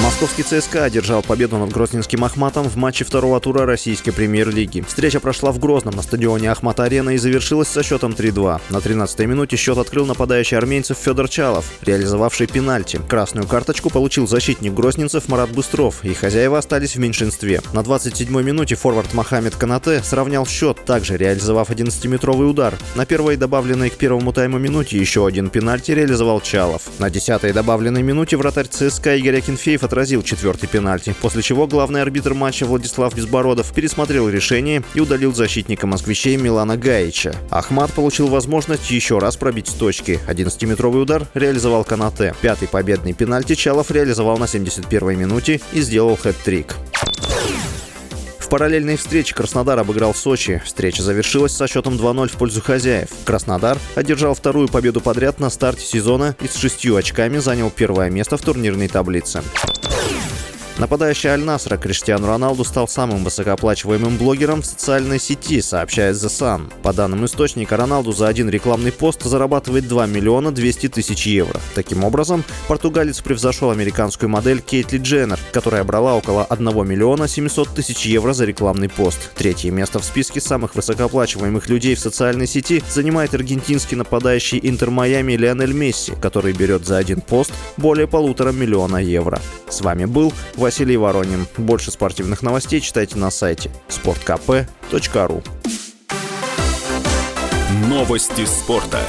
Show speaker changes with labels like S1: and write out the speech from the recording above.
S1: Московский ЦСКА одержал победу над Грозненским Ахматом в матче второго тура российской премьер-лиги. Встреча прошла в Грозном на стадионе Ахмат-Арена и завершилась со счетом 3-2. На 13-й минуте счет открыл нападающий армейцев Федор Чалов, реализовавший пенальти. Красную карточку получил защитник грозненцев Марат Быстров, и хозяева остались в меньшинстве. На 27-й минуте форвард Мохаммед Канате сравнял счет, также реализовав 11-метровый удар. На первой добавленной к первому тайму минуте еще один пенальти реализовал Чалов. На 10-й добавленной минуте вратарь ЦСКА Игорь Акинфеев отразил четвертый пенальти, после чего главный арбитр матча Владислав Безбородов пересмотрел решение и удалил защитника москвичей Милана Гаича. Ахмат получил возможность еще раз пробить с точки. 11-метровый удар реализовал Канате. Пятый победный пенальти Чалов реализовал на 71-й минуте и сделал хэт-трик. В параллельной встрече Краснодар обыграл Сочи. Встреча завершилась со счетом 2-0 в пользу хозяев. Краснодар одержал вторую победу подряд на старте сезона и с шестью очками занял первое место в турнирной таблице. Нападающий Аль-Насра Криштиану Роналду стал самым высокооплачиваемым блогером в социальной сети, сообщает The Sun. По данным источника, Роналду за один рекламный пост зарабатывает 2 миллиона 200 тысяч евро. Таким образом, португалец превзошел американскую модель Кейтли Дженнер, которая брала около 1 миллиона 700 тысяч евро за рекламный пост. Третье место в списке самых высокооплачиваемых людей в социальной сети занимает аргентинский нападающий Интер Майами Лионель Месси, который берет за один пост более полутора миллиона евро. С вами был Василий Воронин. Больше спортивных новостей читайте на сайте sportkp.ru
S2: Новости спорта.